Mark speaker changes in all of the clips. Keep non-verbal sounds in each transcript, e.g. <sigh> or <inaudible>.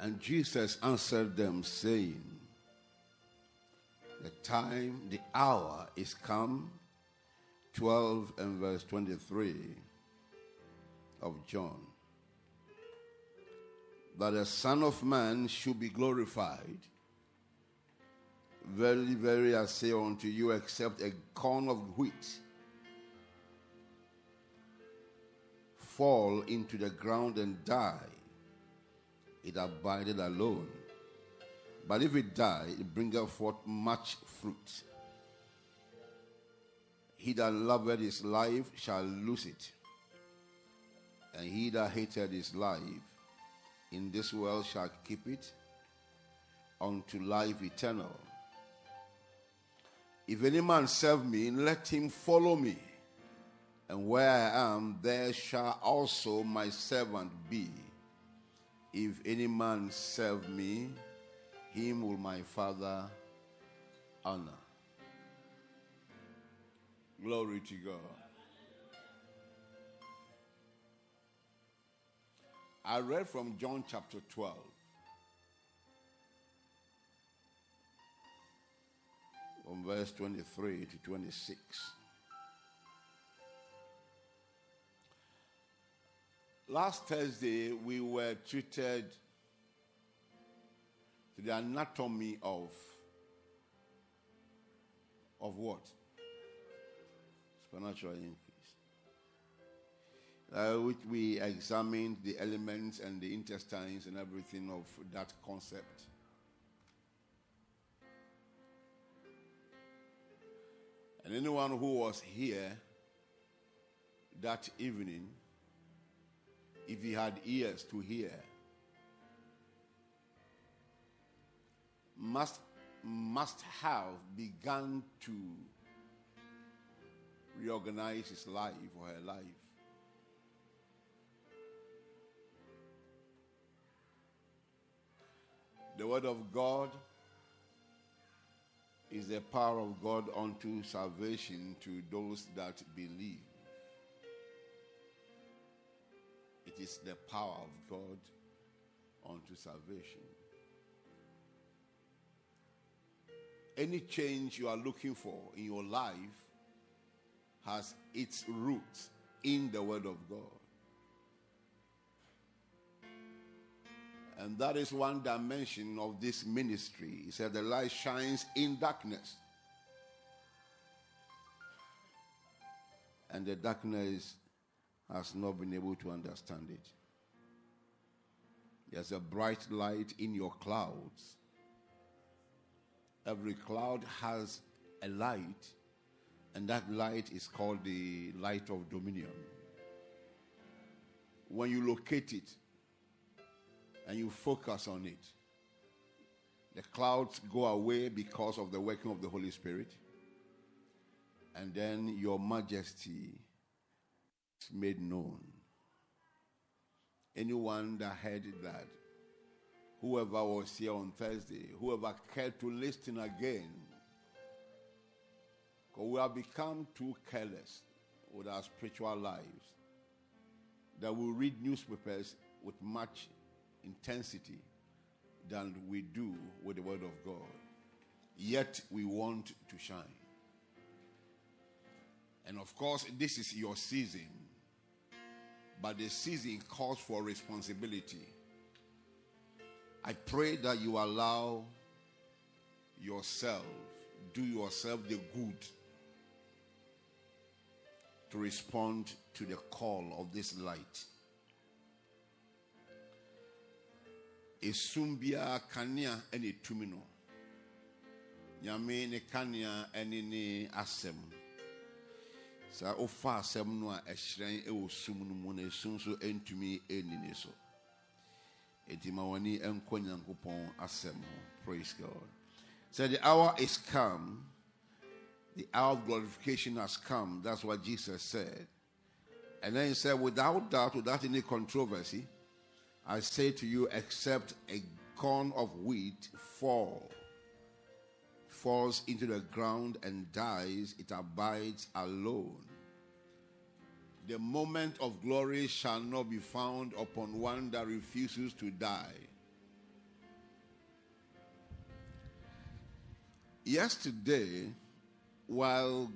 Speaker 1: And Jesus answered them, saying, The time, the hour is come, 12 and verse 23 of John, that the Son of Man should be glorified. Very, very, I say unto you, except a corn of wheat fall into the ground and die, it abided alone. But if it die, it bringeth forth much fruit. He that loveth his life shall lose it, and he that hated his life in this world shall keep it unto life eternal. If any man serve me, let him follow me. And where I am, there shall also my servant be. If any man serve me, him will my Father honor. Glory to God. I read from John chapter 12. From verse 23 to 26. Last Thursday, we were treated to the anatomy of of what? Supernatural increase. Uh, which we examined the elements and the intestines and everything of that concept. And anyone who was here that evening, if he had ears to hear, must, must have begun to reorganize his life or her life. The Word of God is the power of God unto salvation to those that believe. Is the power of God unto salvation. any change you are looking for in your life has its roots in the Word of God. And that is one dimension of this ministry. He said, The light shines in darkness. And the darkness has not been able to understand it. There's a bright light in your clouds Every cloud has a light, and that light is called the light of dominion. When you locate it and you focus on it, the clouds go away because of the working of the Holy Spirit, and then your majesty made known. Anyone that heard that whoever was here on Thursday, whoever cared to listen again. Because we have become too careless with our spiritual lives that we read newspapers with much intensity than we do with the Word of God. Yet we want to shine. And of course, this is your season. But the season calls for responsibility. I pray that you allow yourself, do yourself the good to respond to the call of this light. Esum biara kanea ɛna etumi no. Nyame ne kanea ɛne ne. Saa ofa asɛm no a ɛhyerɛn ɛwɔ sum no mu na esum so ɛntumi ɛnni ne so. Praise God. So the hour is come. The hour of glorification has come. That's what Jesus said. And then he said, without doubt, without any controversy, I say to you, except a corn of wheat fall, falls into the ground and dies, it abides alone. The moment of glory shall not be found upon one that refuses to die. Yesterday, while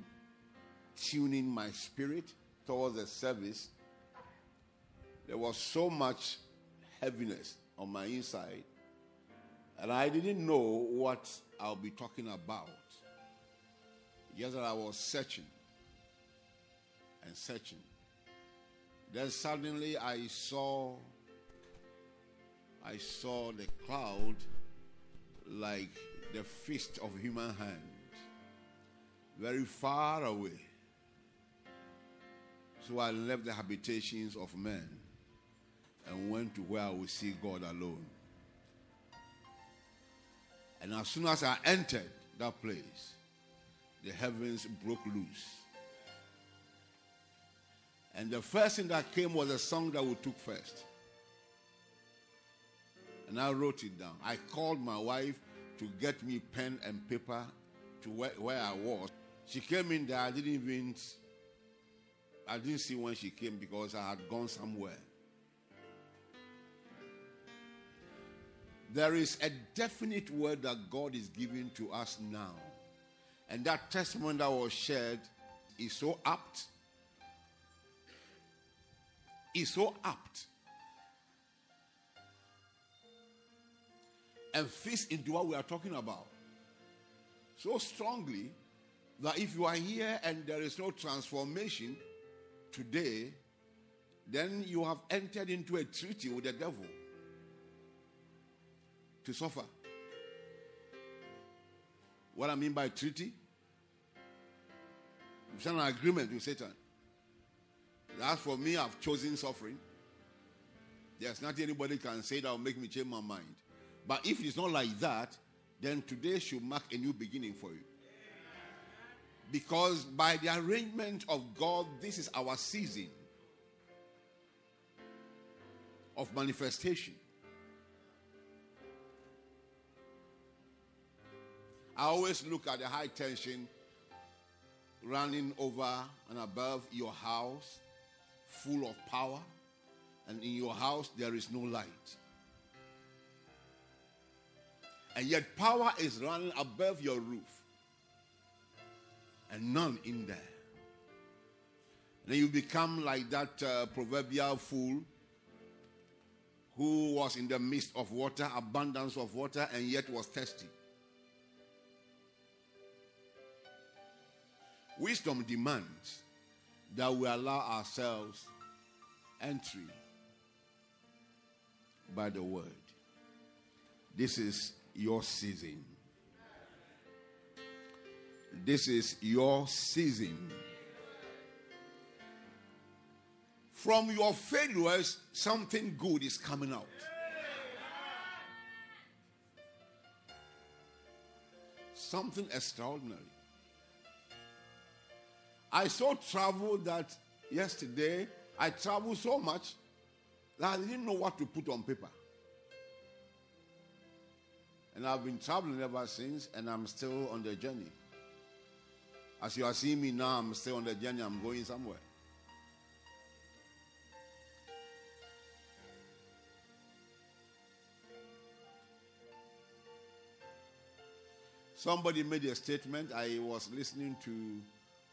Speaker 1: tuning my spirit towards the service, there was so much heaviness on my inside and I didn't know what I'll be talking about. That I was searching and searching. Then suddenly I saw I saw the cloud like the fist of human hand, very far away. So I left the habitations of men and went to where I would see God alone. And as soon as I entered that place, the heavens broke loose. And the first thing that came was a song that we took first. And I wrote it down. I called my wife to get me pen and paper to where, where I was. She came in there. I didn't even, I didn't see when she came because I had gone somewhere. There is a definite word that God is giving to us now. And that testimony that was shared is so apt. Is so apt. And fits into what we are talking about. So strongly that if you are here and there is no transformation today, then you have entered into a treaty with the devil to suffer. What I mean by treaty? It's an agreement with Satan. As for me, I've chosen suffering. There's nothing anybody can say that will make me change my mind. But if it's not like that, then today should mark a new beginning for you. Because by the arrangement of God, this is our season of manifestation. I always look at the high tension running over and above your house, full of power, and in your house there is no light. And yet, power is running above your roof, and none in there. Then you become like that uh, proverbial fool who was in the midst of water, abundance of water, and yet was thirsty. Wisdom demands that we allow ourselves entry by the word. This is your season. This is your season. From your failures, something good is coming out. Something extraordinary. I so traveled that yesterday I traveled so much that I didn't know what to put on paper. And I've been traveling ever since, and I'm still on the journey. As you are seeing me now, I'm still on the journey, I'm going somewhere. Somebody made a statement. I was listening to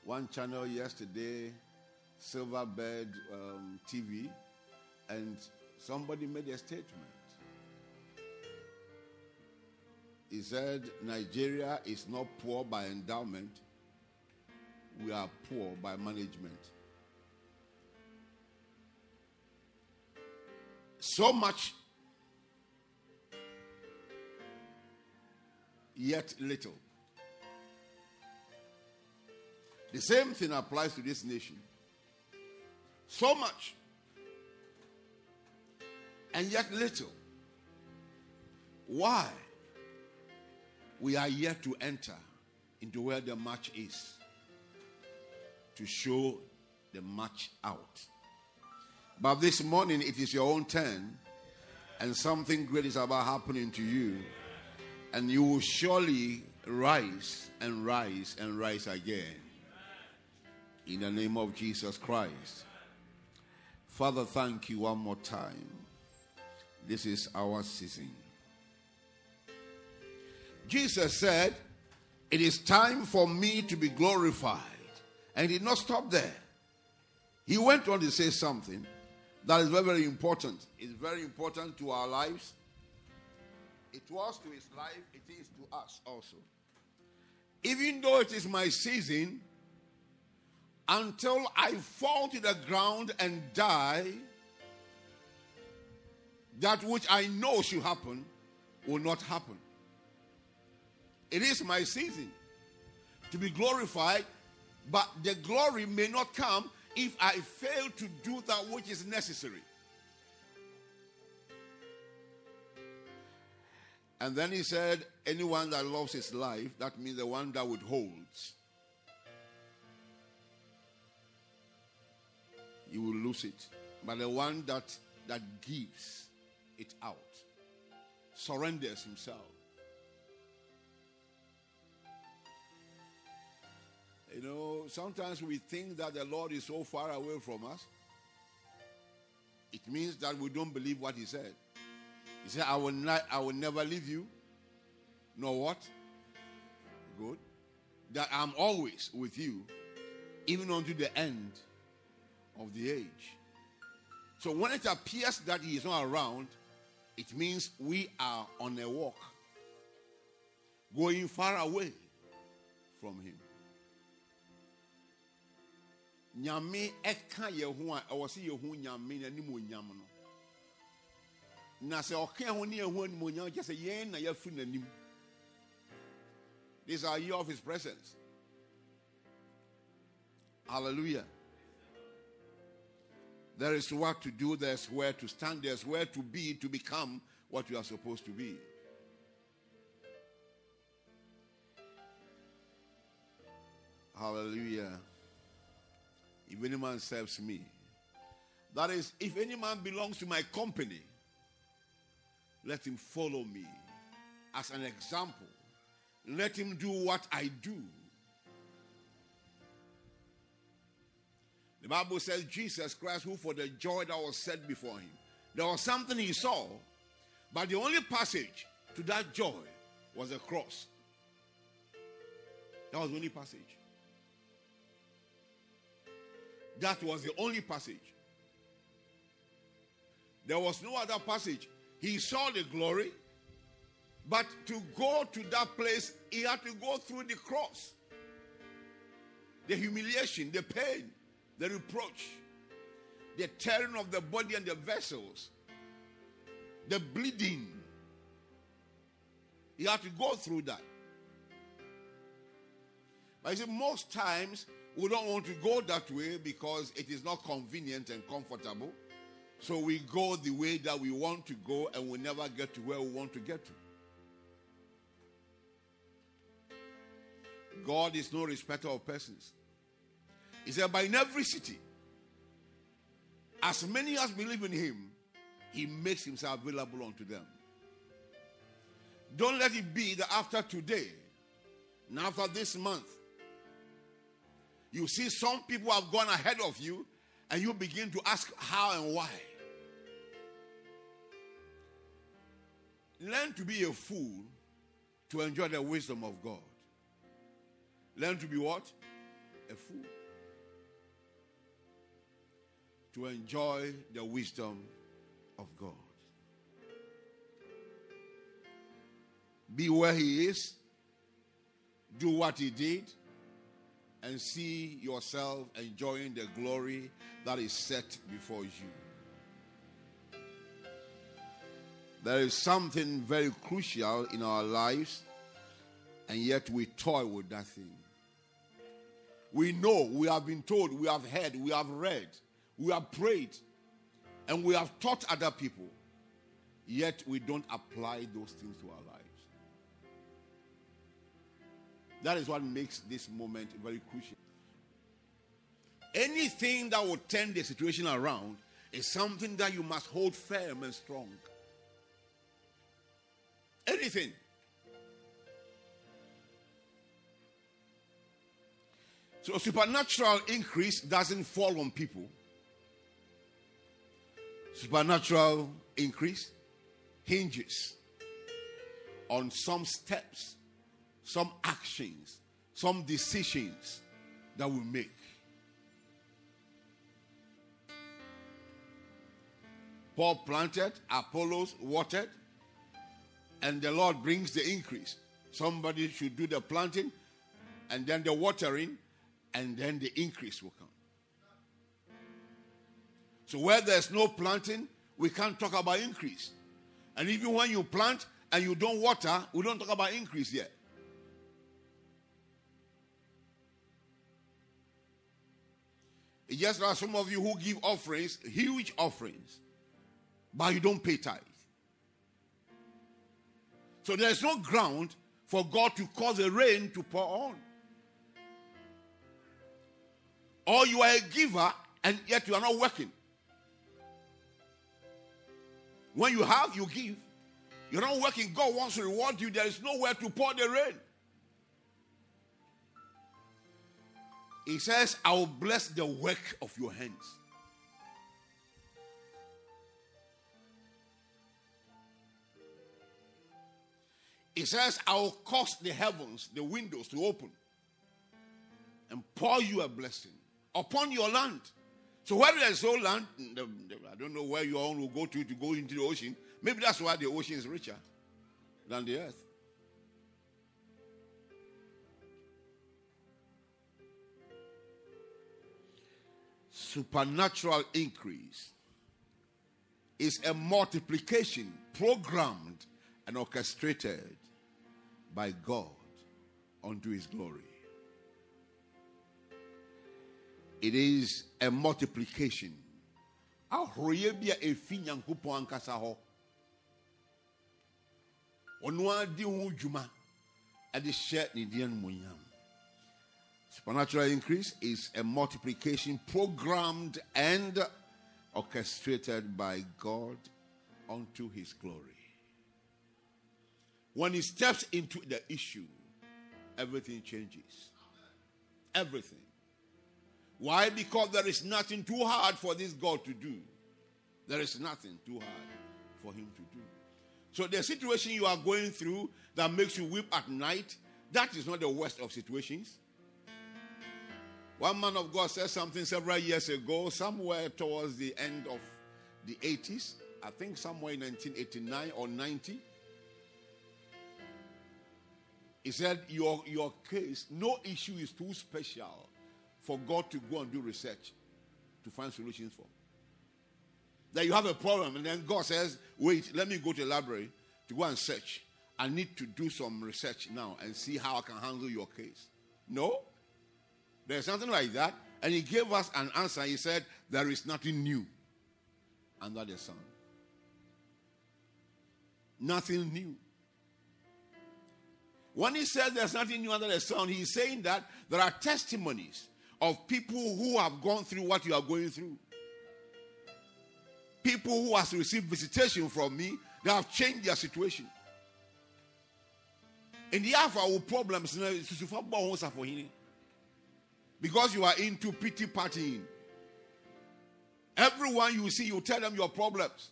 Speaker 1: one channel yesterday, Silverbird um, TV, and somebody made a statement. He said, Nigeria is not poor by endowment, we are poor by management. So much, yet little. The same thing applies to this nation. So much, and yet little. Why? We are yet to enter into where the match is to show the match out. But this morning, it is your own turn, and something great is about happening to you, and you will surely rise and rise and rise again. In the name of Jesus Christ. Father, thank you one more time. This is our season. Jesus said, It is time for me to be glorified. And he did not stop there. He went on to say something that is very, very important. It's very important to our lives. It was to his life, it is to us also. Even though it is my season, until I fall to the ground and die, that which I know should happen will not happen. It is my season to be glorified, but the glory may not come if I fail to do that which is necessary. And then he said, Anyone that loves his life, that means the one that withholds, you will lose it. But the one that, that gives it out, surrenders himself, You know, sometimes we think that the Lord is so far away from us. It means that we don't believe what He said. He said, I will, not, I will never leave you. Nor what? Good. That I'm always with you, even unto the end of the age. So when it appears that He is not around, it means we are on a walk, going far away from Him. nyame ɛka yɛn ho a sɛ ho nyame onyam no na sɛ ɔka ho ne anim onyam kyɛ sɛ yɛn na n'anim this year of his presence hallelujah there is what to do there's where to stand there's where to be to become what you are supposed to be hallelujah if any man serves me. That is, if any man belongs to my company, let him follow me as an example. Let him do what I do. The Bible says Jesus Christ, who for the joy that was set before him, there was something he saw, but the only passage to that joy was a cross. That was the only passage. That was the only passage. There was no other passage. He saw the glory, but to go to that place, he had to go through the cross. The humiliation, the pain, the reproach, the tearing of the body and the vessels, the bleeding. He had to go through that. But you see, most times we don't want to go that way because it is not convenient and comfortable. So we go the way that we want to go and we never get to where we want to get to. God is no respecter of persons. He said, But in every city, as many as believe in him, he makes himself available unto them. Don't let it be that after today, and after this month, you see, some people have gone ahead of you, and you begin to ask how and why. Learn to be a fool to enjoy the wisdom of God. Learn to be what? A fool. To enjoy the wisdom of God. Be where He is. Do what He did and see yourself enjoying the glory that is set before you. There is something very crucial in our lives, and yet we toy with that thing. We know, we have been told, we have heard, we have read, we have prayed, and we have taught other people, yet we don't apply those things to our lives. That is what makes this moment very crucial. Anything that will turn the situation around is something that you must hold firm and strong. Anything. So, supernatural increase doesn't fall on people. Supernatural increase hinges on some steps some actions, some decisions that we make. Paul planted, Apollos watered, and the Lord brings the increase. Somebody should do the planting, and then the watering, and then the increase will come. So, where there's no planting, we can't talk about increase. And even when you plant and you don't water, we don't talk about increase yet. It's just like some of you who give offerings, huge offerings, but you don't pay tithe. So there's no ground for God to cause a rain to pour on. Or you are a giver and yet you are not working. When you have, you give. You're not working, God wants to reward you. There is nowhere to pour the rain. He says, I will bless the work of your hands. He says, I will cause the heavens, the windows to open and pour you a blessing upon your land. So where there's no land, I don't know where your own will go to to go into the ocean. Maybe that's why the ocean is richer than the earth. Supernatural increase is a multiplication programmed and orchestrated by God unto his glory. It is a multiplication. ahoroyɛ bi a ɛfi nyankopɔn ankasa ho dwuma. Ɛde hyɛ ne deɛ no supernatural increase is a multiplication programmed and orchestrated by god unto his glory. When he steps into the issue everything changes. Everything why? Because there is nothing too hard for this God to do. There is nothing too hard for him to do. So the situation you are going through that makes you weep at night, that is not the worst of situations. One man of God said something several years ago, somewhere towards the end of the 80s, I think somewhere in 1989 or 90. He said, Your, your case, no issue is too special for God to go and do research to find solutions for. That you have a problem, and then God says, Wait, let me go to the library to go and search. I need to do some research now and see how I can handle your case. No, there's something like that. And he gave us an answer. He said, There is nothing new under the sun. Nothing new. When he says there's nothing new under the sun, he's saying that there are testimonies of people who have gone through what you are going through. People who has received visitation from me, they have changed their situation. And the have our problems because you are into pity partying. Everyone you see, you tell them your problems.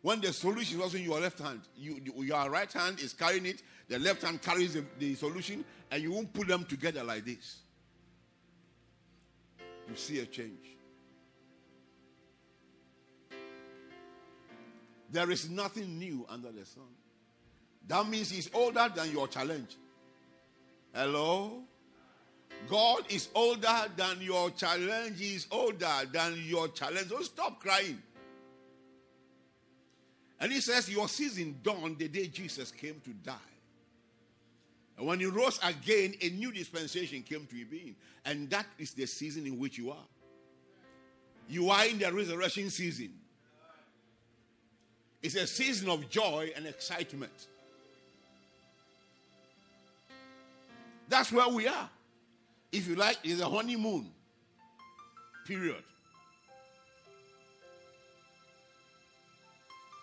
Speaker 1: When the solution also in your left hand, you, you, your right hand is carrying it, the left hand carries the, the solution, and you won't put them together like this see a change. There is nothing new under the sun. That means he's older than your challenge. Hello? God is older than your challenge. He is older than your challenge. Don't stop crying. And he says, Your season dawned the day Jesus came to die. And when he rose again, a new dispensation came to being. And that is the season in which you are. You are in the resurrection season. It's a season of joy and excitement. That's where we are. If you like, it's a honeymoon period.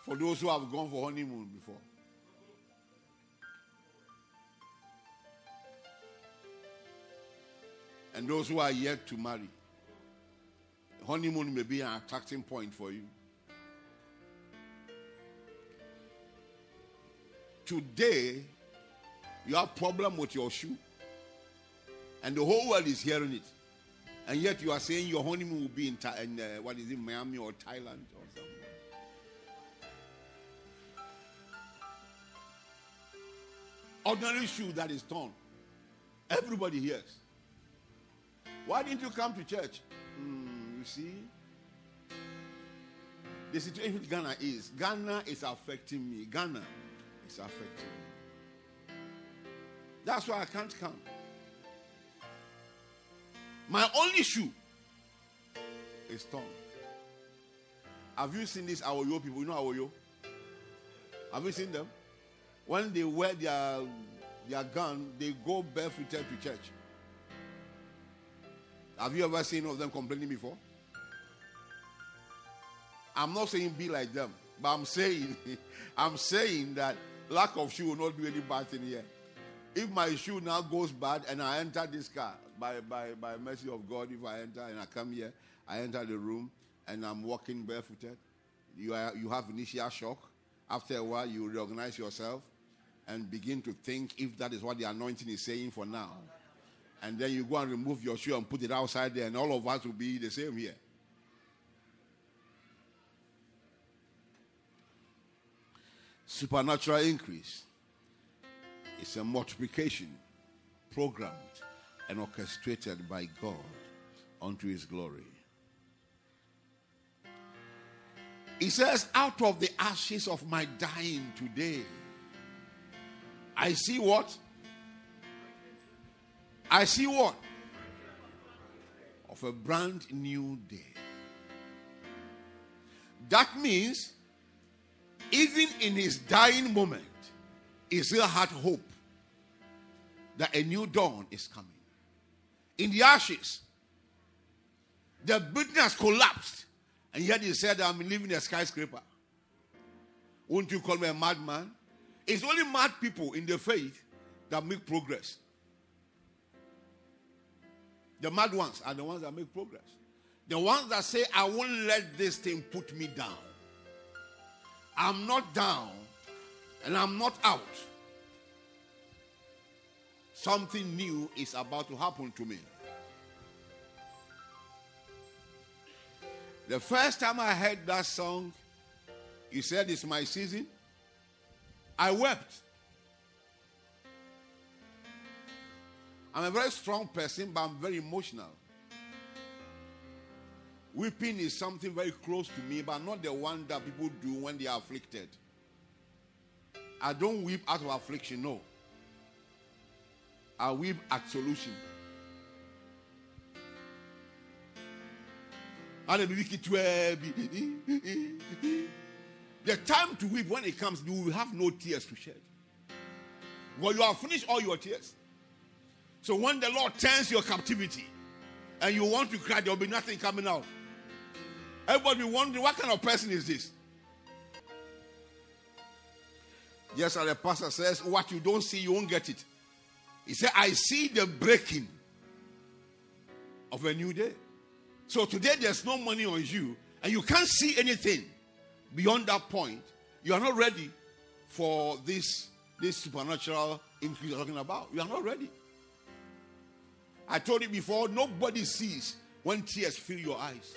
Speaker 1: For those who have gone for honeymoon before. And those who are yet to marry. Honeymoon may be an attracting point for you. Today, You have problem with your shoe. And the whole world is hearing it. And yet you are saying your honeymoon will be in, in uh, what is it, Miami or Thailand or something. Ordinary shoe that is torn. Everybody hears. Why didn't you come to church? Mm, you see, the situation with Ghana is Ghana is affecting me. Ghana is affecting me. That's why I can't come. My only shoe is torn. Have you seen this Awoyo people? You know Awoyo? Have you seen them? When they wear their, their gun, they go barefooted to church. Have you ever seen of them complaining before? I'm not saying be like them, but I'm saying, <laughs> I'm saying that lack of shoe will not do any bad thing here. If my shoe now goes bad and I enter this car, by, by, by mercy of God, if I enter and I come here, I enter the room and I'm walking barefooted, you, are, you have initial shock. After a while, you reorganize yourself and begin to think if that is what the anointing is saying for now. And then you go and remove your shoe and put it outside there, and all of us will be the same here. Supernatural increase is a multiplication programmed and orchestrated by God unto his glory. He says, Out of the ashes of my dying today, I see what? I see what? Of a brand new day. That means, even in his dying moment, Israel had hope that a new dawn is coming in the ashes. The building has collapsed. And yet he said, I'm living in a skyscraper. Won't you call me a madman? It's only mad people in the faith that make progress. The mad ones are the ones that make progress. The ones that say, I won't let this thing put me down. I'm not down and I'm not out. Something new is about to happen to me. The first time I heard that song, he said, It's my season. I wept. I'm a very strong person, but I'm very emotional. Weeping is something very close to me, but not the one that people do when they are afflicted. I don't weep out of affliction, no. I weep at solution. The time to weep when it comes, you will have no tears to shed. Well, you have finished all your tears. So when the Lord turns your captivity and you want to cry, there will be nothing coming out. Everybody wondering, what kind of person is this? Yes, as the pastor says, what you don't see, you won't get it. He said, I see the breaking of a new day. So today there's no money on you and you can't see anything beyond that point. You are not ready for this, this supernatural increase you're talking about. You are not ready. I told you before, nobody sees when tears fill your eyes.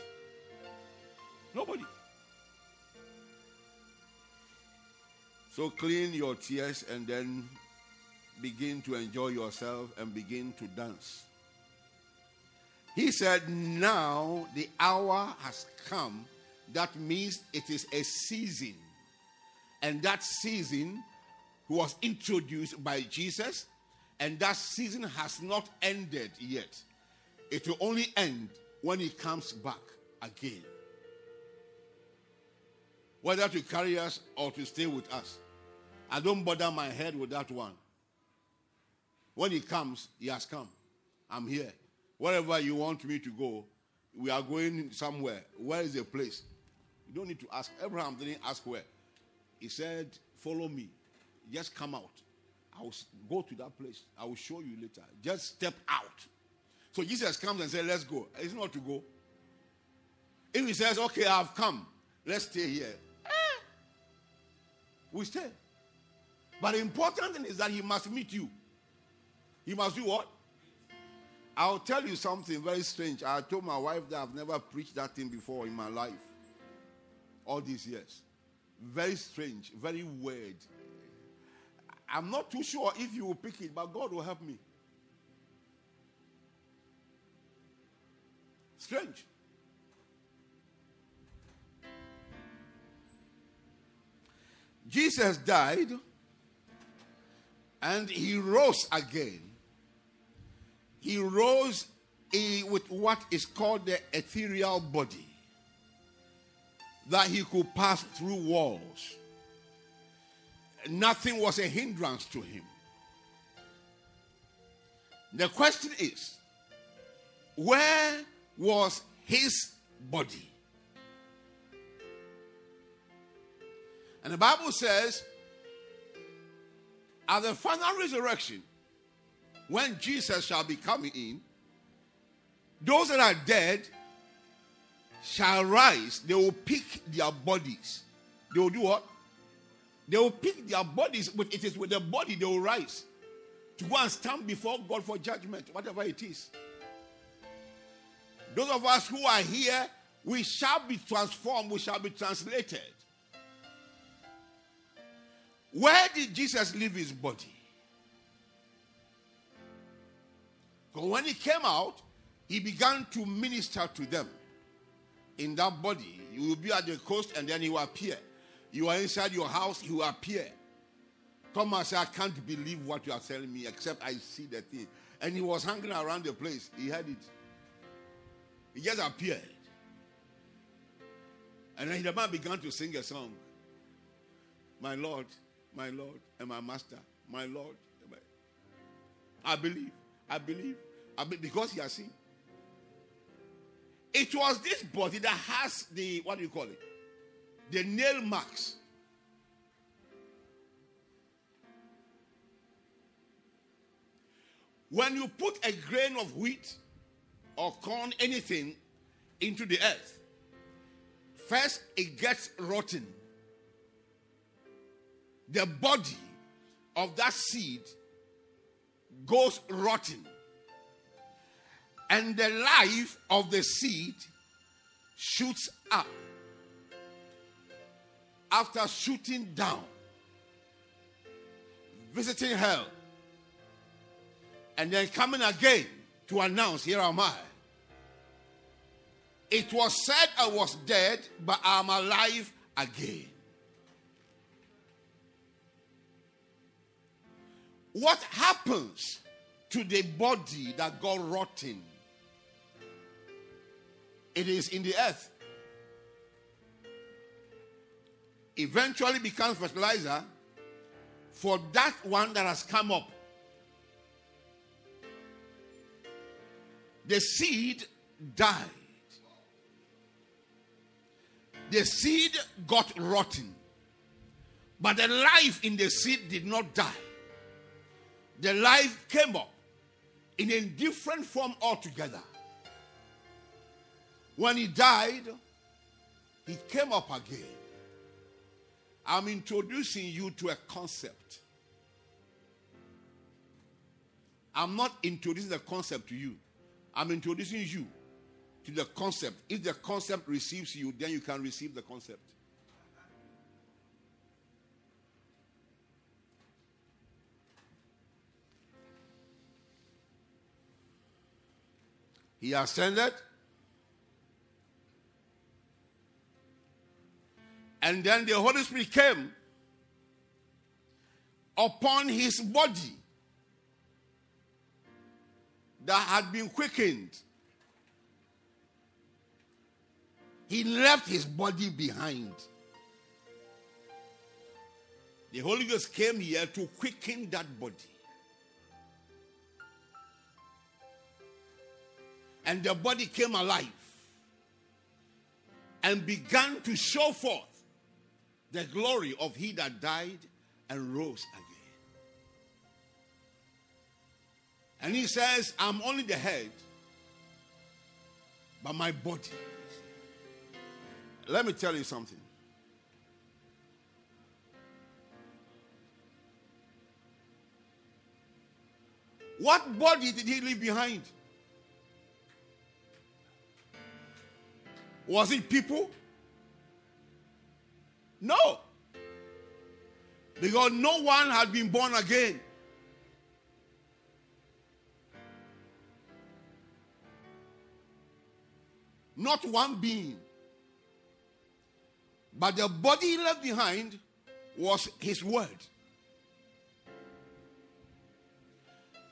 Speaker 1: Nobody. So clean your tears and then begin to enjoy yourself and begin to dance. He said, Now the hour has come. That means it is a season. And that season was introduced by Jesus, and that season has not ended yet. It will only end when he comes back again. Whether to carry us or to stay with us. I don't bother my head with that one. When he comes, he has come. I'm here. Wherever you want me to go, we are going somewhere. Where is the place? You don't need to ask. Abraham didn't ask where. He said, Follow me. Just come out. I will go to that place. I will show you later. Just step out. So Jesus comes and says, Let's go. It's not to go. If he says, Okay, I've come, let's stay here. Eh, we stay. But the important thing is that he must meet you. He must do what? I'll tell you something very strange. I told my wife that I've never preached that thing before in my life. All these years. Very strange, very weird. I'm not too sure if you will pick it, but God will help me. Strange. Jesus died and he rose again. He rose with what is called the ethereal body, that he could pass through walls. Nothing was a hindrance to him. The question is where was his body? And the Bible says, at the final resurrection, when Jesus shall be coming in, those that are dead shall rise. They will pick their bodies. They will do what? They will pick their bodies, but it is with the body they will rise to go and stand before God for judgment, whatever it is. Those of us who are here, we shall be transformed, we shall be translated. Where did Jesus leave his body? Because when he came out, he began to minister to them in that body. You will be at the coast and then he will appear. You are inside your house, you appear. Thomas said, I can't believe what you are telling me, except I see the thing. And he was hanging around the place. He had it. He just appeared. And then the man began to sing a song. My Lord, my Lord and my Master, my Lord. I believe, I believe, I believe because he has seen. It was this body that has the, what do you call it? The nail marks. When you put a grain of wheat or corn, anything, into the earth, first it gets rotten the body of that seed goes rotten. And the life of the seed shoots up after shooting down, visiting hell, and then coming again to announce, Here am I. It was said I was dead, but I'm alive again. What happens to the body that got rotten? It is in the earth. Eventually becomes fertilizer for that one that has come up. The seed died. The seed got rotten. But the life in the seed did not die the life came up in a different form altogether. When he died, he came up again. I'm introducing you to a concept. I'm not introducing the concept to you. I'm introducing you to the concept. If the concept receives you, then you can receive the concept. He ascended. And then the Holy Spirit came upon his body that had been quickened. He left his body behind. The Holy Ghost came here to quicken that body. and the body came alive and began to show forth the glory of he that died and rose again. And he says, I'm only the head, but my body. Let me tell you something. What body did he leave behind? Was it people? No. Because no one had been born again. Not one being. But the body he left behind was his word.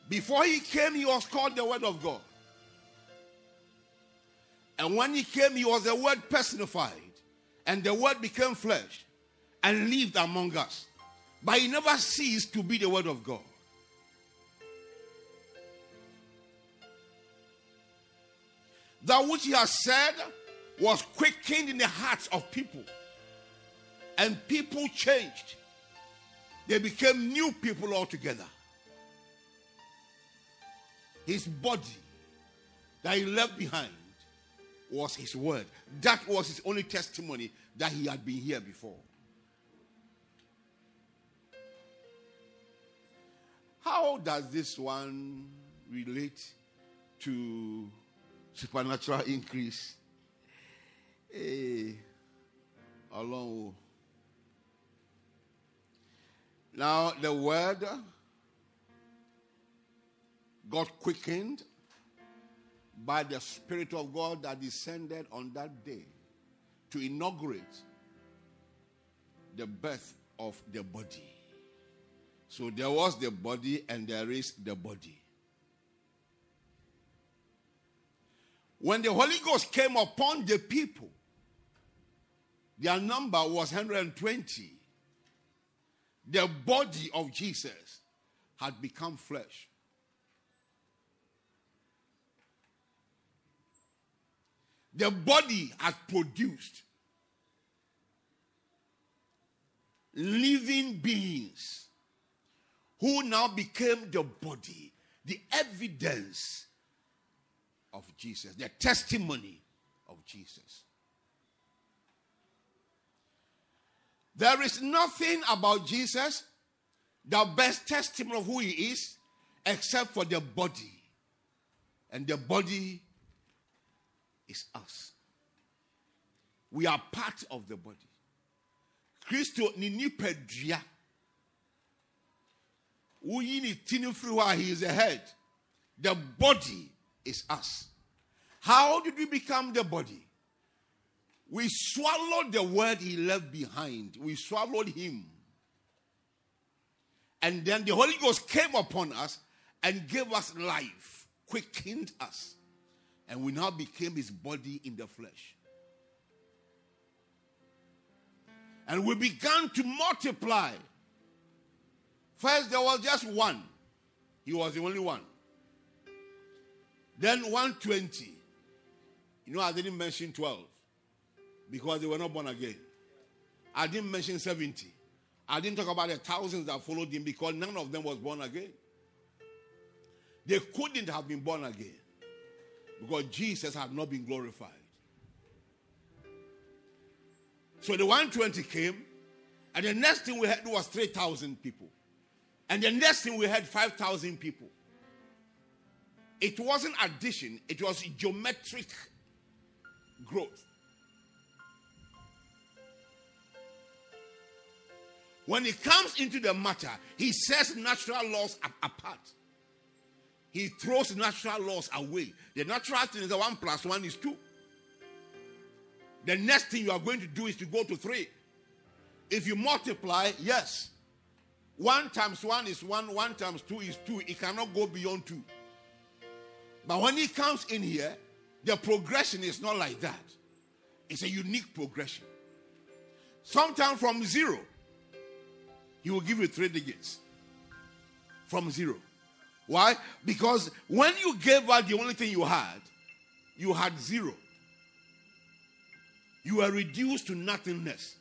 Speaker 1: Before he came, he was called the Word of God. And when he came, he was the Word personified. And the Word became flesh and lived among us. But he never ceased to be the Word of God. That which he has said was quickened in the hearts of people. And people changed. They became new people altogether his body that he left behind was his word. That was his only testimony that he had been here before. How does this one relate to supernatural increase? Eh, hey, along. Now, the word got quickened by the Spirit of God that descended on that day to inaugurate the birth of the body. So there was the body and there is the body. When the Holy Ghost came upon the people, their number was 120. The body of Jesus had become flesh. The body has produced living beings who now became the body, the evidence of Jesus, the testimony of Jesus. There is nothing about Jesus the best testimony of who he is except for the body. And the body is us. We are part of the body. Christo ni nipadua. Woyi ni tini he is the head. The body is us. How did we become the body? We swallowed the word he left behind. We swallowed him. And then the Holy Ghost came upon us and gave us life, quickened us and we now became his body in the flesh. And we began to multiply. First, there was just one, he was the only one. Then 120. You know, I didn't mention 12 because they were not born again. I didn't mention 70. I didn't talk about the thousands that followed him because none of them was born again. They couldn't have been born again because Jesus had not been glorified. So the 120 came, and the next thing we had was 3,000 people. And the next thing we had 5,000 people. It wasn't addition, it was geometric growth. When it comes into the matter, he sets natural laws apart he throws natural laws away. The natural thing is that one plus one is two. The next thing you are going to do is to go to three. If you multiply, yes. One times one is one, one times two is two. It cannot go beyond two. But when it comes in here, the progression is not like that. It's a unique progression. Sometimes from zero, he will give you three digits. From zero. Why? Because when you gave out the only thing you had, you had zero. You were reduced to nothingness.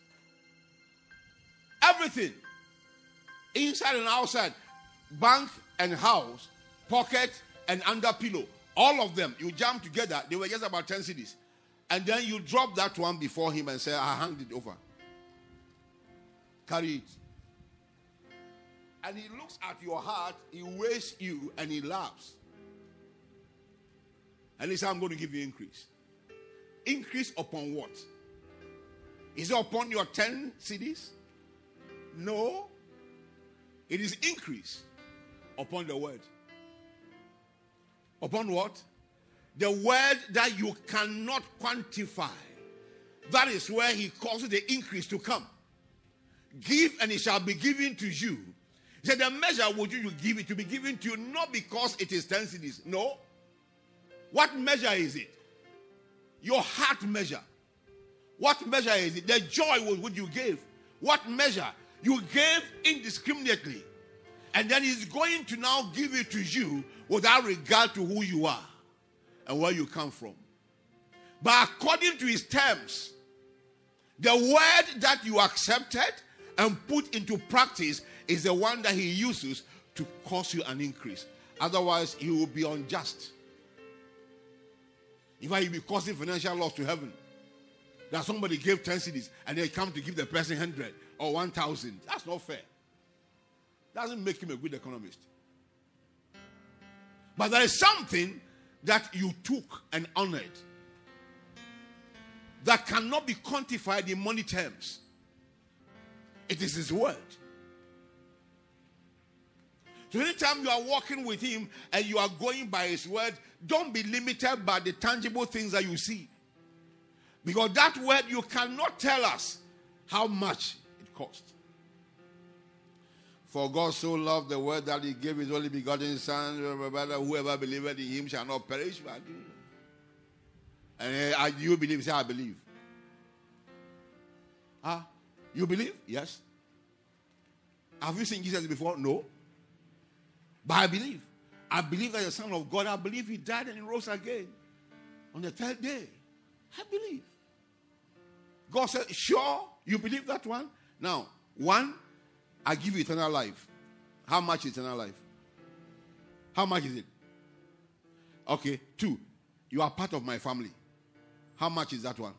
Speaker 1: Everything, inside and outside, bank and house, pocket and under pillow, all of them, you jam together, they were just about 10 cedis. And then you drop that one before him and say, I hand it over. Carry it. And he looks at your heart, he weighs you, and he laughs. And he says, I'm going to give you increase. Increase upon what? Is it upon your 10 cedis? No. It is increase upon the word. Upon what? The word that you cannot quantify. That is where he causes the increase to come. Give and it shall be given to you. He said, The measure would you you give it to be given to you, not because it is 10 cedis. No. What measure is it? Your heart measure. What measure is it? The joy was what you gave. What measure? You gave indiscriminately. And then he's going to now give it to you without regard to who you are and where you come from. But according to his terms, the word that you accepted and put into practice is the one that he uses to cause you an increase. Otherwise, he will be unjust. In fact, he'll be causing financial loss to heaven. That somebody gave 10 cedis and they come to give the person 100 or 1,000. That's not fair. Doesn't make him a good economist. But there is something that you took and honored that cannot be quantified in money terms. It is His word. So anytime you are walking with Him and you are going by His word, don't be limited by the tangible things that you see. Because that word, you cannot tell us how much it cost. For God so loved the word that He gave His only begotten Son, whoever believeth in Him shall not perish. But and uh, you believe? Say, I believe. Ah, you believe? Yes. Have you seen Jesus before? No. But I believe. I believe that the Son of God, I believe He died and He rose again on the third day. I believe. God said, Sure, you believe that one? Now, one, I give you eternal life. How much is eternal life? How much is it? Okay, two, you are part of my family. How much is that one?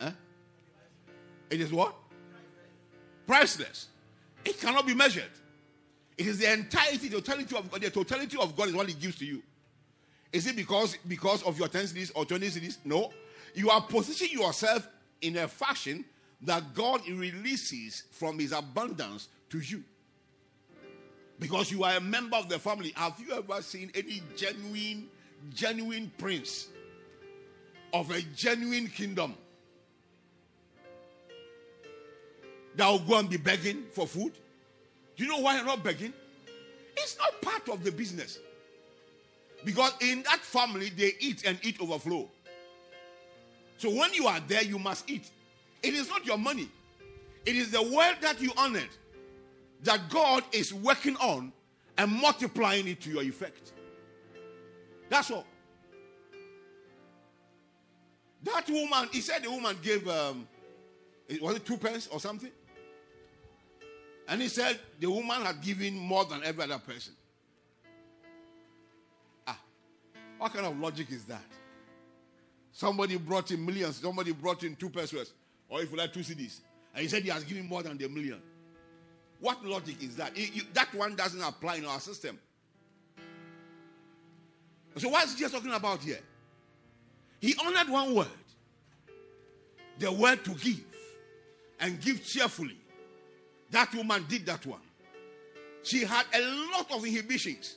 Speaker 1: Eh? It is what? Priceless. It cannot be measured. It is the entirety, the totality of God. The totality of God is what He gives to you. Is it because because of your 10 cedis or 20 cedis? No. You are positioning yourself in a fashion that God releases from His abundance to you. Because you are a member of the family. Have you ever seen any genuine, genuine prince of a genuine kingdom that will go and be begging for food? You know why you're not begging? It's not part of the business. Because in that family, they eat and eat overflow. So when you are there, you must eat. It is not your money, it is the word that you honored that God is working on and multiplying it to your effect. That's all. That woman, he said the woman gave, um, was it two pence or something? And he said the woman had given more than every other person. Ah, what kind of logic is that? Somebody brought in millions, somebody brought in two pesos, or if you like two cedis, and he said he has given more than the million. What logic is that? It, that one doesn't apply in our system. So, what is Jesus talking about here? He honored one word the word to give and give cheerfully. That woman did that one. She had a lot of inhibitions.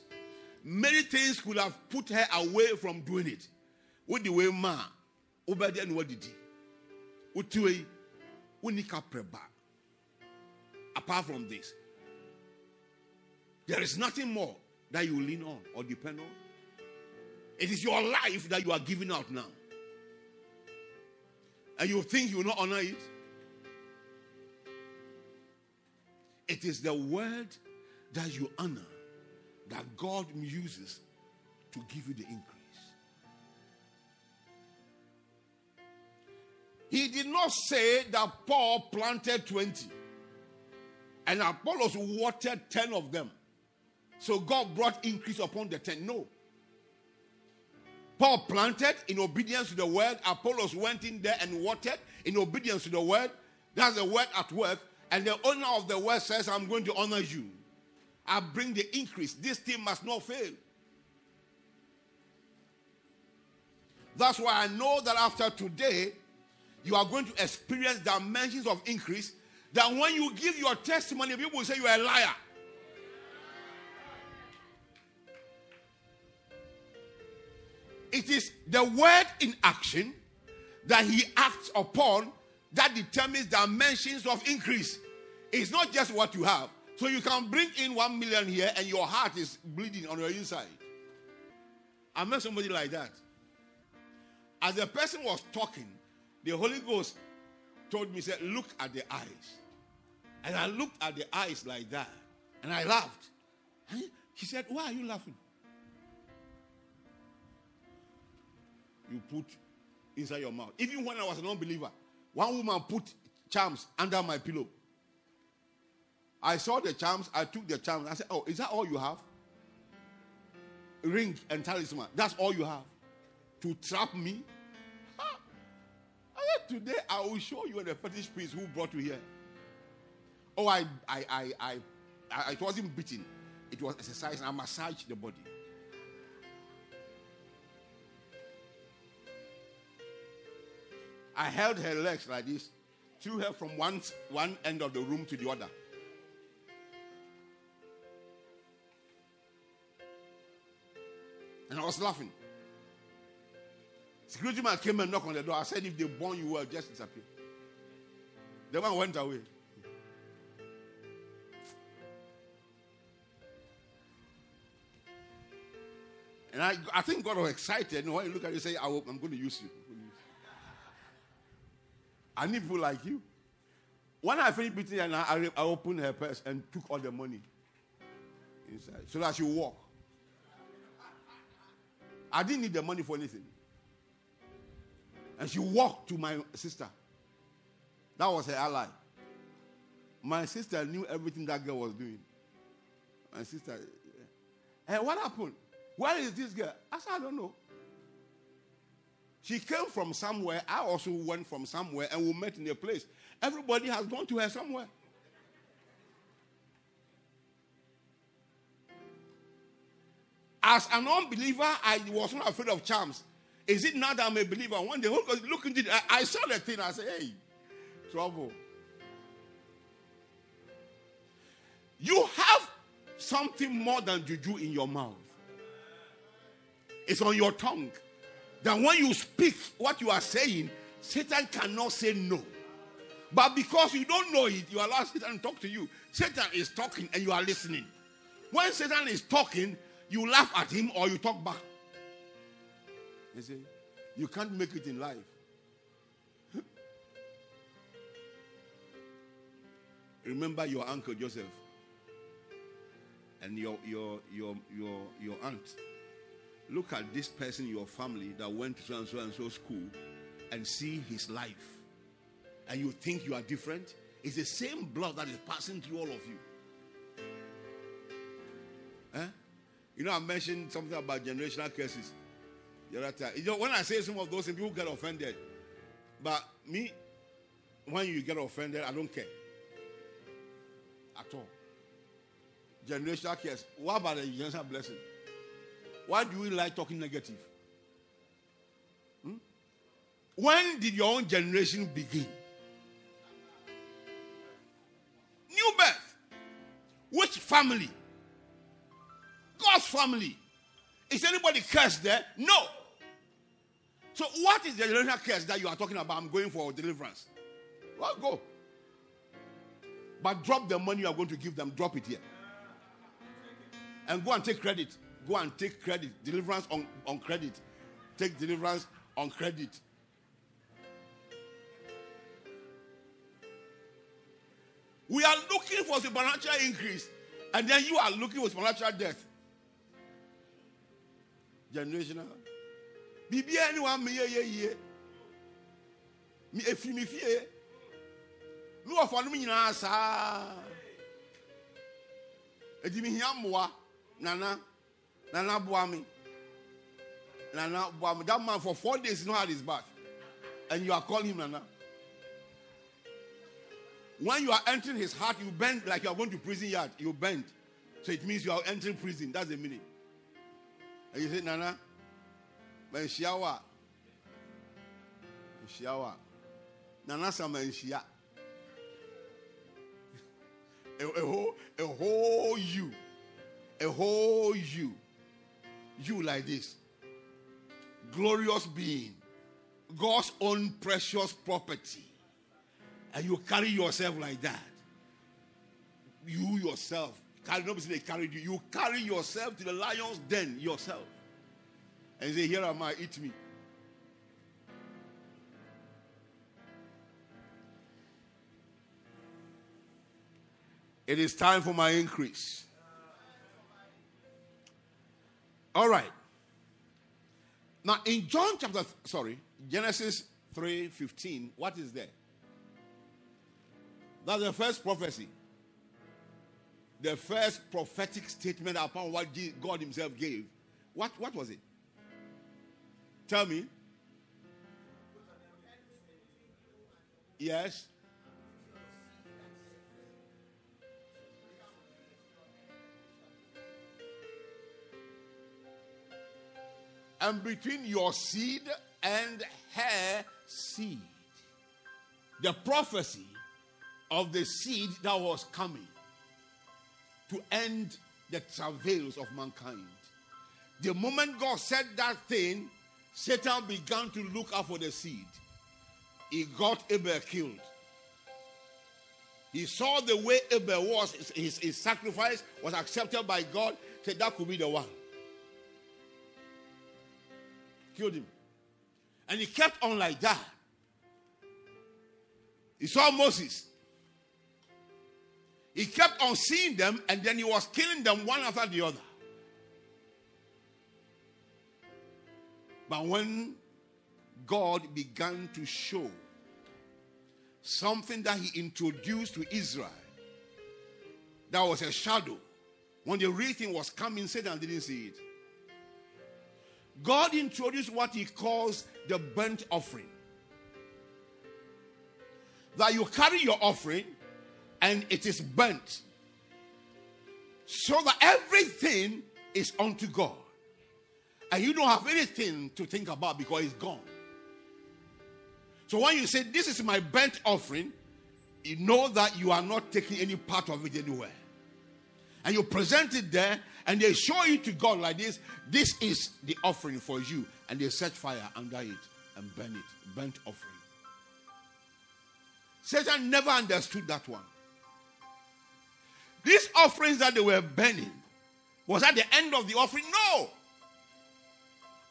Speaker 1: Many things could have put her away from doing it. What the way ma, obedi and what did he? Unika preba. Apart from this, there is nothing more that you lean on or depend on. It is your life that you are giving out now. And you think you will not honor it? It is the word that you honor that God uses to give you the increase. He did not say that Paul planted 20 and Apollos watered 10 of them. So God brought increase upon the 10. No. Paul planted in obedience to the word. Apollos went in there and watered in obedience to the word. That's the word at work. And the owner of the word says, I'm going to honor you. I bring the increase. This team must not fail. That's why I know that after today, you are going to experience dimensions of increase. That when you give your testimony, people will say you are a liar. It is the word in action that he acts upon that determines dimensions of increase. It's not just what you have. So you can bring in one million here and your heart is bleeding on your inside. I met somebody like that. As the person was talking, the Holy Ghost told me, said, look at the eyes. And I looked at the eyes like that. And I laughed. And he said, Why are you laughing? You put inside your mouth. Even when I was an unbeliever, one woman put charms under my pillow. I saw the charms, I took the charms. I said, Oh, is that all you have? Ring and talisman. That's all you have to trap me? I said, Today I will show you the fetish priest who brought you here. Oh, I, I, I, I, I, it wasn't beating, it was exercise. I massaged the body. I held her legs like this, threw her from one, one end of the room to the other. And I was laughing. Security man came and knocked on the door. I said, if they burn you well, just disappear. The man went away. And I, I think God was excited. And when you look at it, you say, I am going to use you. I need people like you. When I finished beating her, I, I opened her purse and took all the money inside so that she walk. I didn't need the money for anything. And she walked to my sister. That was her ally. My sister knew everything that girl was doing. My sister, eh. hey, what happened? Where is this girl? I said, I don't know. She came from somewhere. I also went from somewhere, and we met in a place. Everybody has gone to her somewhere. As an unbeliever, I was not afraid of charms. Is it now that I'm a believer? One day, oh look into it, I, I saw the thing. I said, hey, trouble. You have something more than juju in your mouth. It's on your tongue that when you speak what you are saying, Satan cannot say no. But because you don't know it, you allow Satan to talk to you. Satan is talking and you are listening. When Satan is talking, you laugh at him or you talk back. You see, you can't make it in life. <laughs> Remember your uncle Joseph and your your your your your aunt look at this person, in your family, that went to so and so and so school and see his life. And you think you are different. It's the same blood that is passing through all of you. Eh? You know, I mentioned something about generational curses. You know, when I say some of those things, people get offended. But me, when you get offended, I don't care. At all. Generational curse. What about the generational blessing? Why do you like talking negative? Hmm? When did your own generation begin? New birth. Which family? God's family. Is anybody cursed there? No. So, what is the generational curse that you are talking about? I'm going for deliverance. Well, go. But drop the money you are going to give them, drop it here. And go and take credit. Go and take credit. Deliverance on, on credit. Take deliverance on credit. We are looking for supernatural increase, and then you are looking for supernatural death. Generational. Bibi anyone me ye ye ye. Me efi mi fie. Me wa fa no nyina saa. Edi mi hia mmoa nana Nana Buami. Nana Buami. That man for four days not had his bath. And you are calling him Nana. when you are entering his heart, you bend like you are going to prison yard. You bend. So it means you are entering prison. That's the meaning. And you say, Nana, shower. Shower. Nana sama shia. <laughs> A, a whole, a whole you. A whole you. You like this. Glorious being. God's own precious property. And you carry yourself like that. You yourself. Carry, nobody they carried you. You carry yourself to the lion's den yourself. And say, Here am I, eat me. It is time for my increase. All right. Now in John chapter sorry, Genesis 3:15, what is there? That's the first prophecy. The first prophetic statement upon what God Himself gave. What, what was it? Tell me. Yes. And between your seed and her seed. The prophecy of the seed that was coming to end the travails of mankind. The moment God said that thing, Satan began to look out for the seed. He got Abel killed. He saw the way Abel was, his, his sacrifice was accepted by God, said that could be the one killed him. And he kept on like that. He saw Moses. He kept on seeing them and then he was killing them one after the other. But when God began to show something that he introduced to Israel, that was a shadow. When the real thing was coming, Satan didn't see it. God introduced what he calls the burnt offering. That you carry your offering and it is burnt. So that everything is unto God. And you don't have anything to think about because it's gone. So when you say, This is my burnt offering, you know that you are not taking any part of it anywhere. And you present it there and they show it to God like this. This is the offering for you. And they set fire under it and burn it. Burnt offering. Satan never understood that one. These offerings that they were burning was at the end of the offering? No.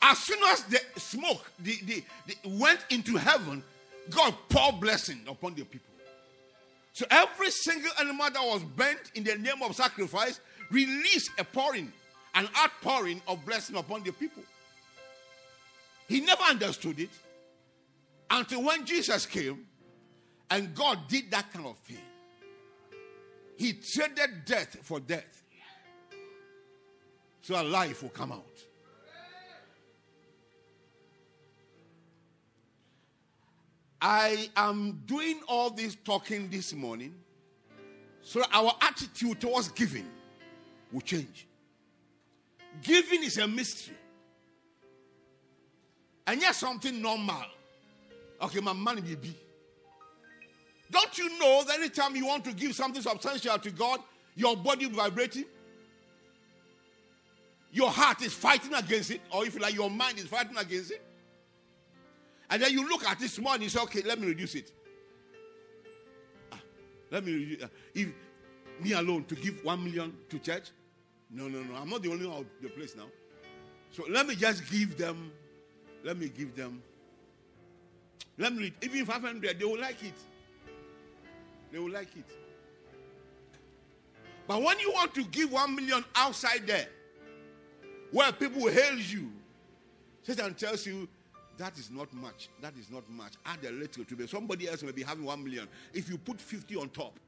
Speaker 1: As soon as the smoke the, the, the went into heaven, God poured blessing upon the people. So every single animal that was burnt in the name of sacrifice release a pouring, an outpouring of blessing upon the people. He never understood it until when Jesus came and God did that kind of thing. He traded death for death so a life will come out. I am doing all this talking this morning so our attitude towards giving will change. Giving is a mystery. And yet something normal. Okay, my money will be. Don't you know that anytime you want to give something substantial to God, your body vibrating? Your heart is fighting against it, or if you like, your mind is fighting against it. And then you look at this money and say, okay, let me reduce it. Ah, let me if me alone to give one million to church, no, no, no. I'm not the only one of the place now. So let me just give them. Let me give them. Let me read. Even 500, they will like it. They will like it. But when you want to give one million outside there, where people hail you, Satan tells you that is not much. That is not much. Add a little to be. Somebody else may be having one million. If you put 50 on top,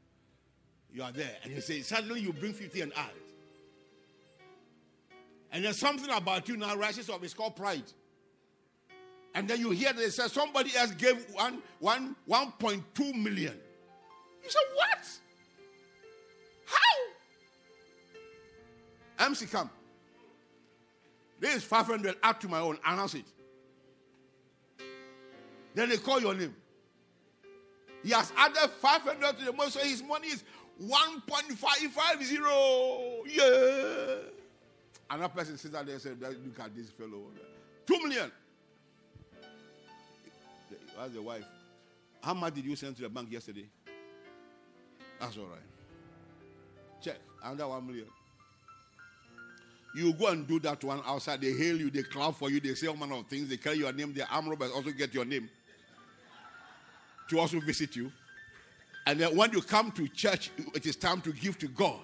Speaker 1: you are there. And you say, suddenly you bring 50 and add. And there's something about you now rises up. It's called pride. And then you hear they say somebody else gave one, one, 1.2 million. You say, What? How? MC, come. This is 500, add to my own, announce it. Then they call your name. He has added 500 to the most, so his money is 1.550. Yeah. Another person sits there and says, Look at this fellow. Two million. That's the wife. How much did you send to the bank yesterday? That's all right. Check. Another one million. You go and do that one outside. They hail you, they clap for you, they say all manner of things. They carry your name. The arm robbers also get your name to also visit you. And then when you come to church, it is time to give to God.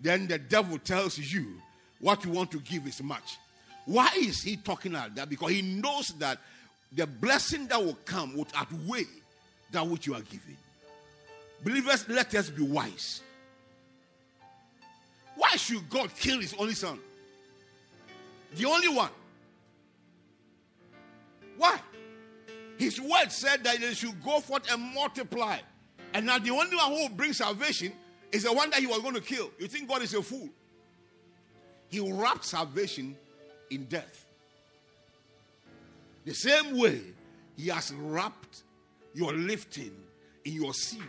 Speaker 1: Then the devil tells you what you want to give is much. Why is he talking like that? Because he knows that the blessing that will come would outweigh that which you are giving. Believers, let us be wise. Why should God kill his only son? The only one. Why? His word said that they should go forth and multiply. And now the only one who will bring salvation is the one that he was going to kill. You think God is a fool? He wrapped salvation in death. The same way he has wrapped your lifting in your seed.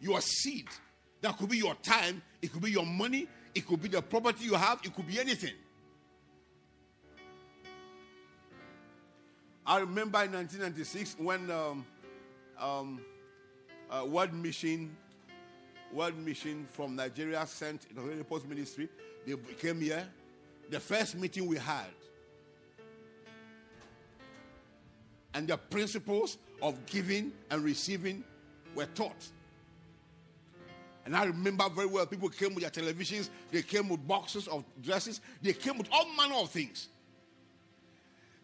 Speaker 1: Your seed. That could be your time, it could be your money, it could be the property you have, it could be anything. I remember in 1996 when um, um, uh, World Mission, World Mission from Nigeria sent in the Post Ministry. They came here. The first meeting we had, and the principles of giving and receiving were taught. And I remember very well, people came with their televisions, they came with boxes of dresses, they came with all manner of things.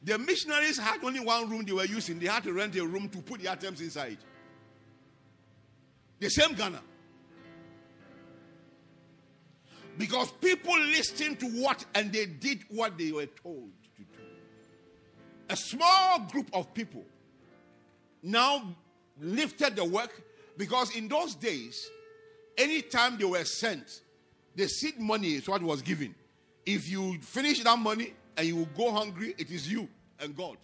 Speaker 1: The missionaries had only one room they were using. They had to rent a room to put the items inside. The same Ghana. Because people listened to what and they did what they were told to do. A small group of people now lifted the work because in those days, anytime they were sent, the seed money is what was given. If you finish that money, and you go hungry, it is you and God.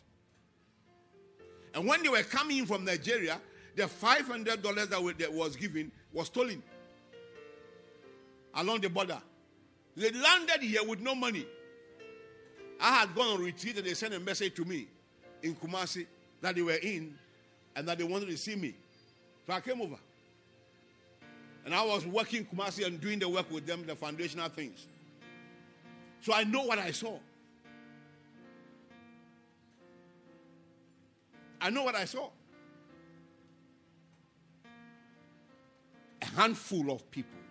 Speaker 1: And when they were coming from Nigeria, the $500 that was given was stolen along the border. They landed here with no money. I had gone on retreat and they sent a message to me in Kumasi that they were in and that they wanted to see me. So I came over. And I was working Kumasi and doing the work with them, the foundational things. So I know what I saw. I know what I saw. A handful of people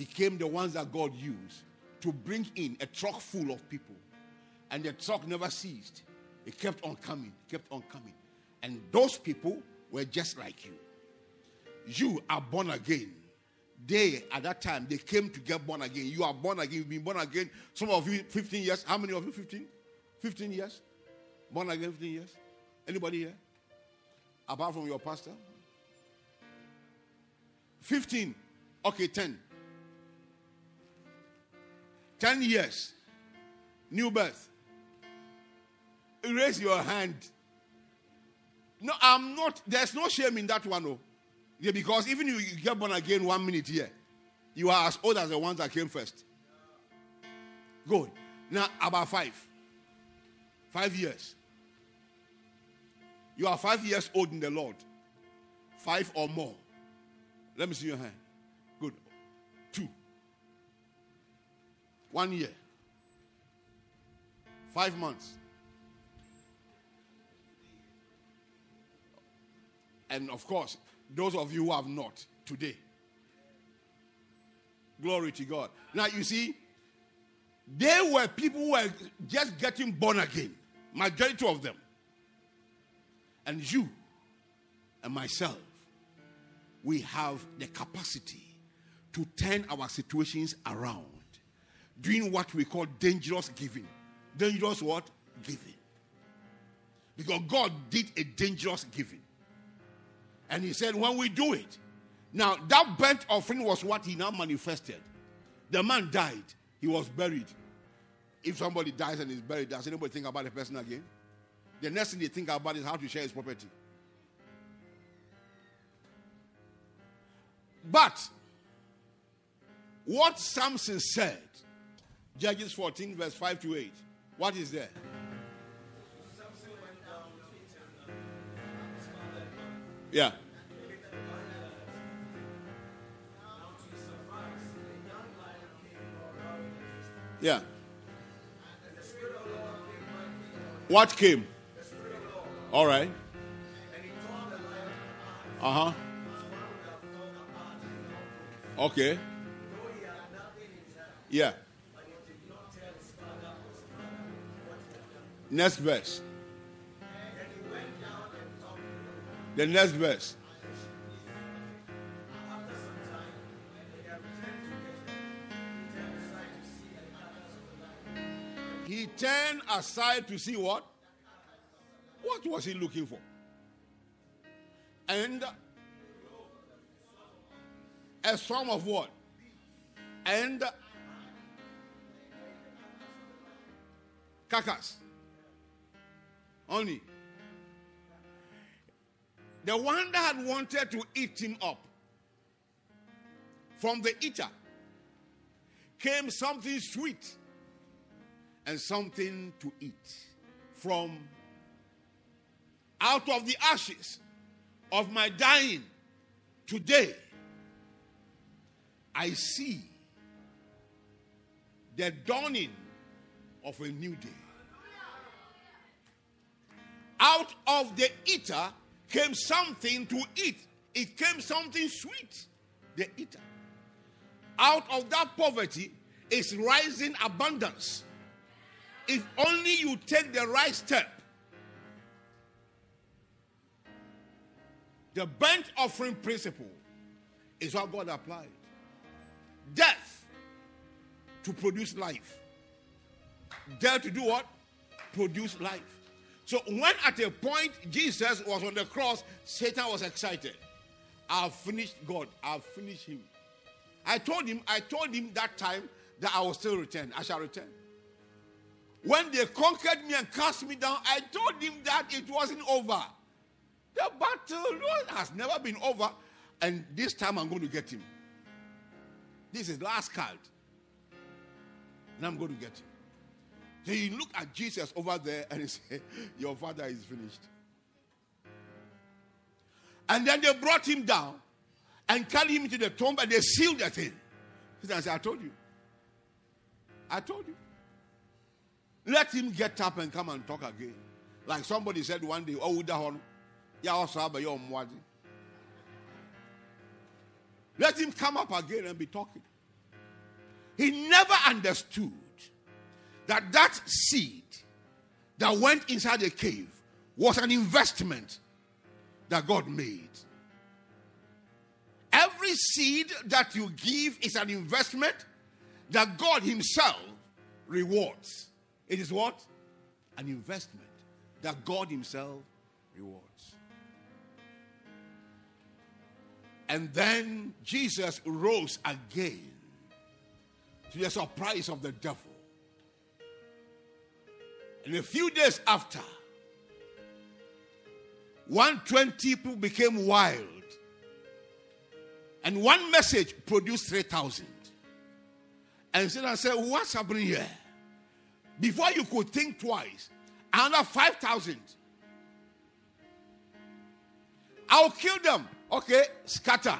Speaker 1: became the ones that God used to bring in a truck full of people. And the truck never ceased. It kept on coming, kept on coming. And those people were just like you. You are born again. They, at that time, they came to get born again. You are born again. You've been born again. Some of you, 15 years. How many of you, 15? 15 years? Born again, 15 years? Anybody here? Apart from your pastor? 15. Okay, 10. 10 years. New birth. Raise your hand. No, I'm not. There's no shame in that one, oh. Yeah, because even if you get born again one minute here, you are as old as the ones that came first. Good. Now, about five. Five years. You are five years old in the Lord. Five or more. Let me see your hand. One year. Five months. And of course, those of you who have not today. Glory to God. Now you see, there were people who were just getting born again. Majority of them. And you and myself, we have the capacity to turn our situations around. Doing what we call dangerous giving. Dangerous what? Giving. Because God did a dangerous giving. And he said, When we do it, now that burnt offering was what he now manifested. The man died, he was buried. If somebody dies and is buried, does anybody think about the person again? The next thing they think about is how to share his property. But what Samson said, Judges 14, verse 5 to 8, what is there? Yeah. Yeah. What came? All right. Uh huh. Okay. Yeah. Next verse. The next verse. He turned aside to see what? What was he looking for? And a swarm of what? And carcass. Only. The one that had wanted to eat him up from the eater came something sweet and something to eat from out of the ashes of my dying today I see the dawning of a new day. Out of the eater came something to eat. It came something sweet, the eater. Out of that poverty is rising abundance. If only you take the right step. The burnt offering principle is what God applied death to produce life. Death to do what? Produce life. So when at a point Jesus was on the cross, Satan was excited. I've finished God. I've finished him. I told him, I told him that time that I will still return. I shall return. When they conquered me and cast me down, I told him that it wasn't over. The battle has never been over, and this time I'm going to get him. This is the last card. And I'm going to get him. So you look at Jesus over there and he say, Your father is finished. And then they brought him down and carried him into the tomb and they sealed the thing. He said, I told you. I told you. Let him get up and come and talk again. Like somebody said one day, Oh, your let him come up again and be talking. He never understood that that seed that went inside the cave was an investment that God made. Every seed that you give is an investment that God Himself rewards. It is what? An investment that God Himself rewards. And then Jesus rose again to the surprise of the devil. And a few days after, 120 people became wild. And one message produced 3,000. And Satan said, What's happening here? Before you could think twice, another 5,000. I'll kill them. Okay, scatter.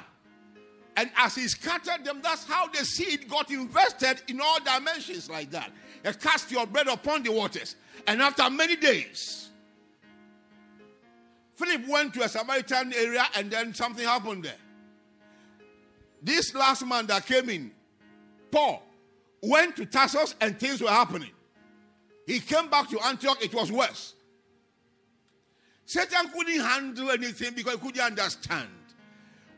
Speaker 1: And as he scattered them, that's how the seed got invested in all dimensions like that. You cast your bread upon the waters. And after many days, Philip went to a Samaritan area and then something happened there. This last man that came in, Paul, went to Tarsus and things were happening. He came back to Antioch, it was worse. Satan couldn't handle anything because he couldn't understand.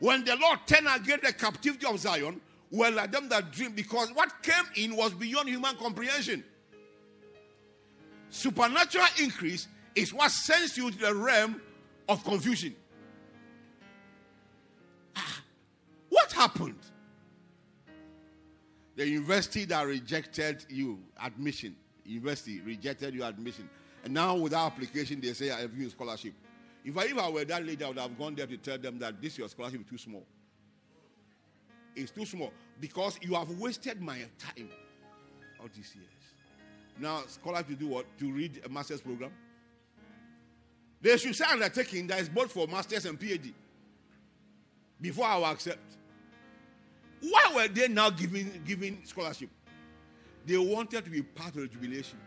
Speaker 1: When the Lord turned against the captivity of Zion, well, like them that dream, because what came in was beyond human comprehension. Supernatural increase is what sends you to the realm of confusion. Ah, what happened? The university that rejected you admission, university rejected you admission, and now with our application they say I have you scholarship. If I, if I were that lady, I would have gone there to tell them that this your scholarship is too small. It's too small because you have wasted my time all these years. Now, scholars to do what? To read a master's program. They should say undertaking that is both for masters and PhD before I will accept. Why were they now giving, giving scholarship? They wanted to be part of the jubilation.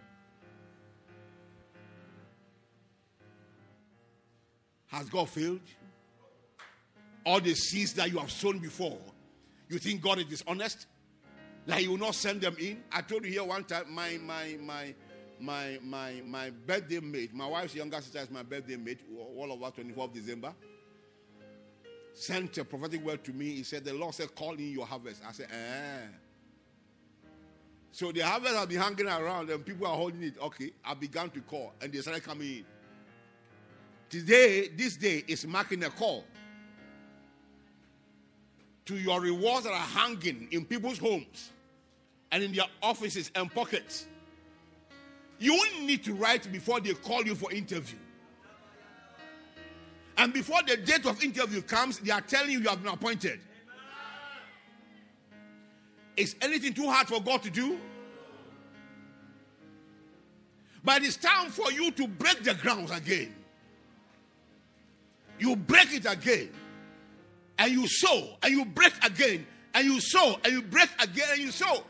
Speaker 1: Has God failed? All the seeds that you have sown before, you think God is dishonest? Like He will not send them in? I told you here one time, my my my my my my birthday mate, my wife's younger sister is my birthday mate, all of us 24th December sent a prophetic word to me. He said, The Lord said, Call in your harvest. I said, Eh. So the harvest has been hanging around and people are holding it. Okay, I began to call and they started coming in. Today, this day is marking a call to your rewards that are hanging in people's homes and in their offices and pockets. You won't need to write before they call you for interview. And before the date of interview comes, they are telling you you have been appointed. Is anything too hard for God to do? But it's time for you to break the grounds again. You break it again. And you sow. And you break again. And you sow. And you break again. And you sow.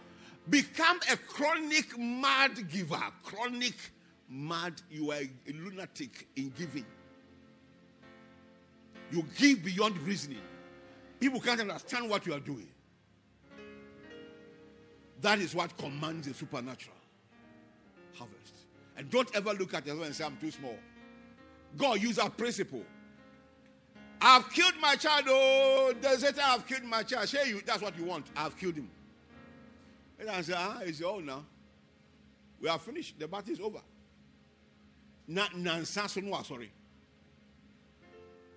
Speaker 1: Become a chronic mad giver. Chronic mad. You are a lunatic in giving. You give beyond reasoning. People can't understand what you are doing. That is what commands a supernatural harvest. And don't ever look at yourself and say, I'm too small. God use our principle. I've killed my child. Oh, the Satan, I've killed my child. Say you, that's what you want. I've killed him. And I say, ah, it's all now. We are finished. The battle is over. Na, na, sorry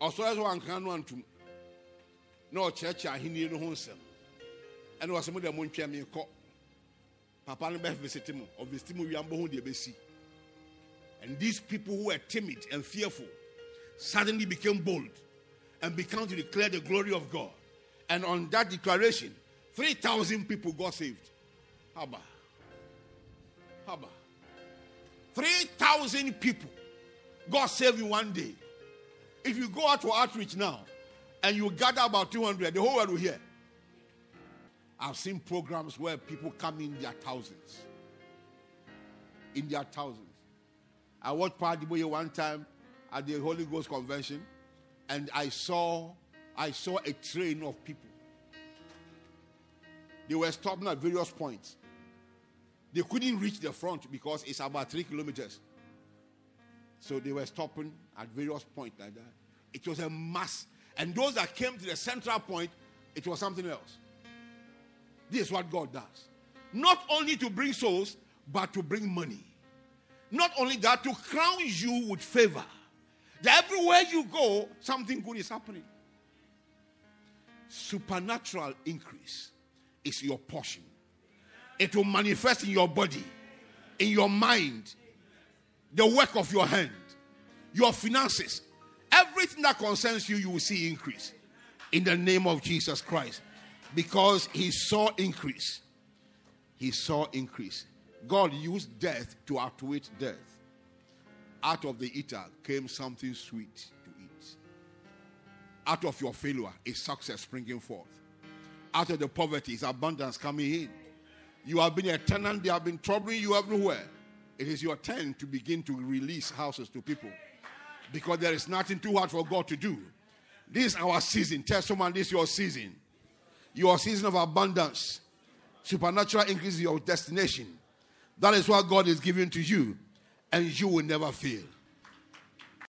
Speaker 1: ɔsɔre sɛ wanka no antom na ɔkyerɛkyerɛ ahenni no ho nsɛm ɛna wɔsɛ mo deɛ montwɛ me kɔ papa no bɛvisite mu ɔvisite mu wiambɔ ho deɛ bɛsi and these people who were timid and fearful suddenly became bold and began to declare the glory of God. And on that declaration, 3,000 people got saved. Haba. Haba. 3,000 people got saved in one day. If you go out for outreach now and you gather about 200, the whole world will hear. I've seen programs where people come in their thousands. In their thousands. I watched Boye one time at the Holy Ghost Convention, and I saw I saw a train of people. They were stopping at various points. They couldn't reach the front because it's about three kilometers. So they were stopping at various points like that. It was a mass. And those that came to the central point, it was something else. This is what God does. Not only to bring souls, but to bring money. Not only that, to crown you with favor. Everywhere you go, something good is happening. Supernatural increase is your portion. It will manifest in your body, in your mind, the work of your hand, your finances. Everything that concerns you, you will see increase in the name of Jesus Christ. Because he saw increase. He saw increase. God used death to outwit death. Out of the eater came something sweet to eat. Out of your failure is success springing forth. Out of the poverty is abundance coming in. You have been a tenant, they have been troubling you everywhere. It is your turn to begin to release houses to people because there is nothing too hard for God to do. This is our season. Tell someone this is your season. Your season of abundance. Supernatural increase your destination. That is what God is giving to you, and you will never fail.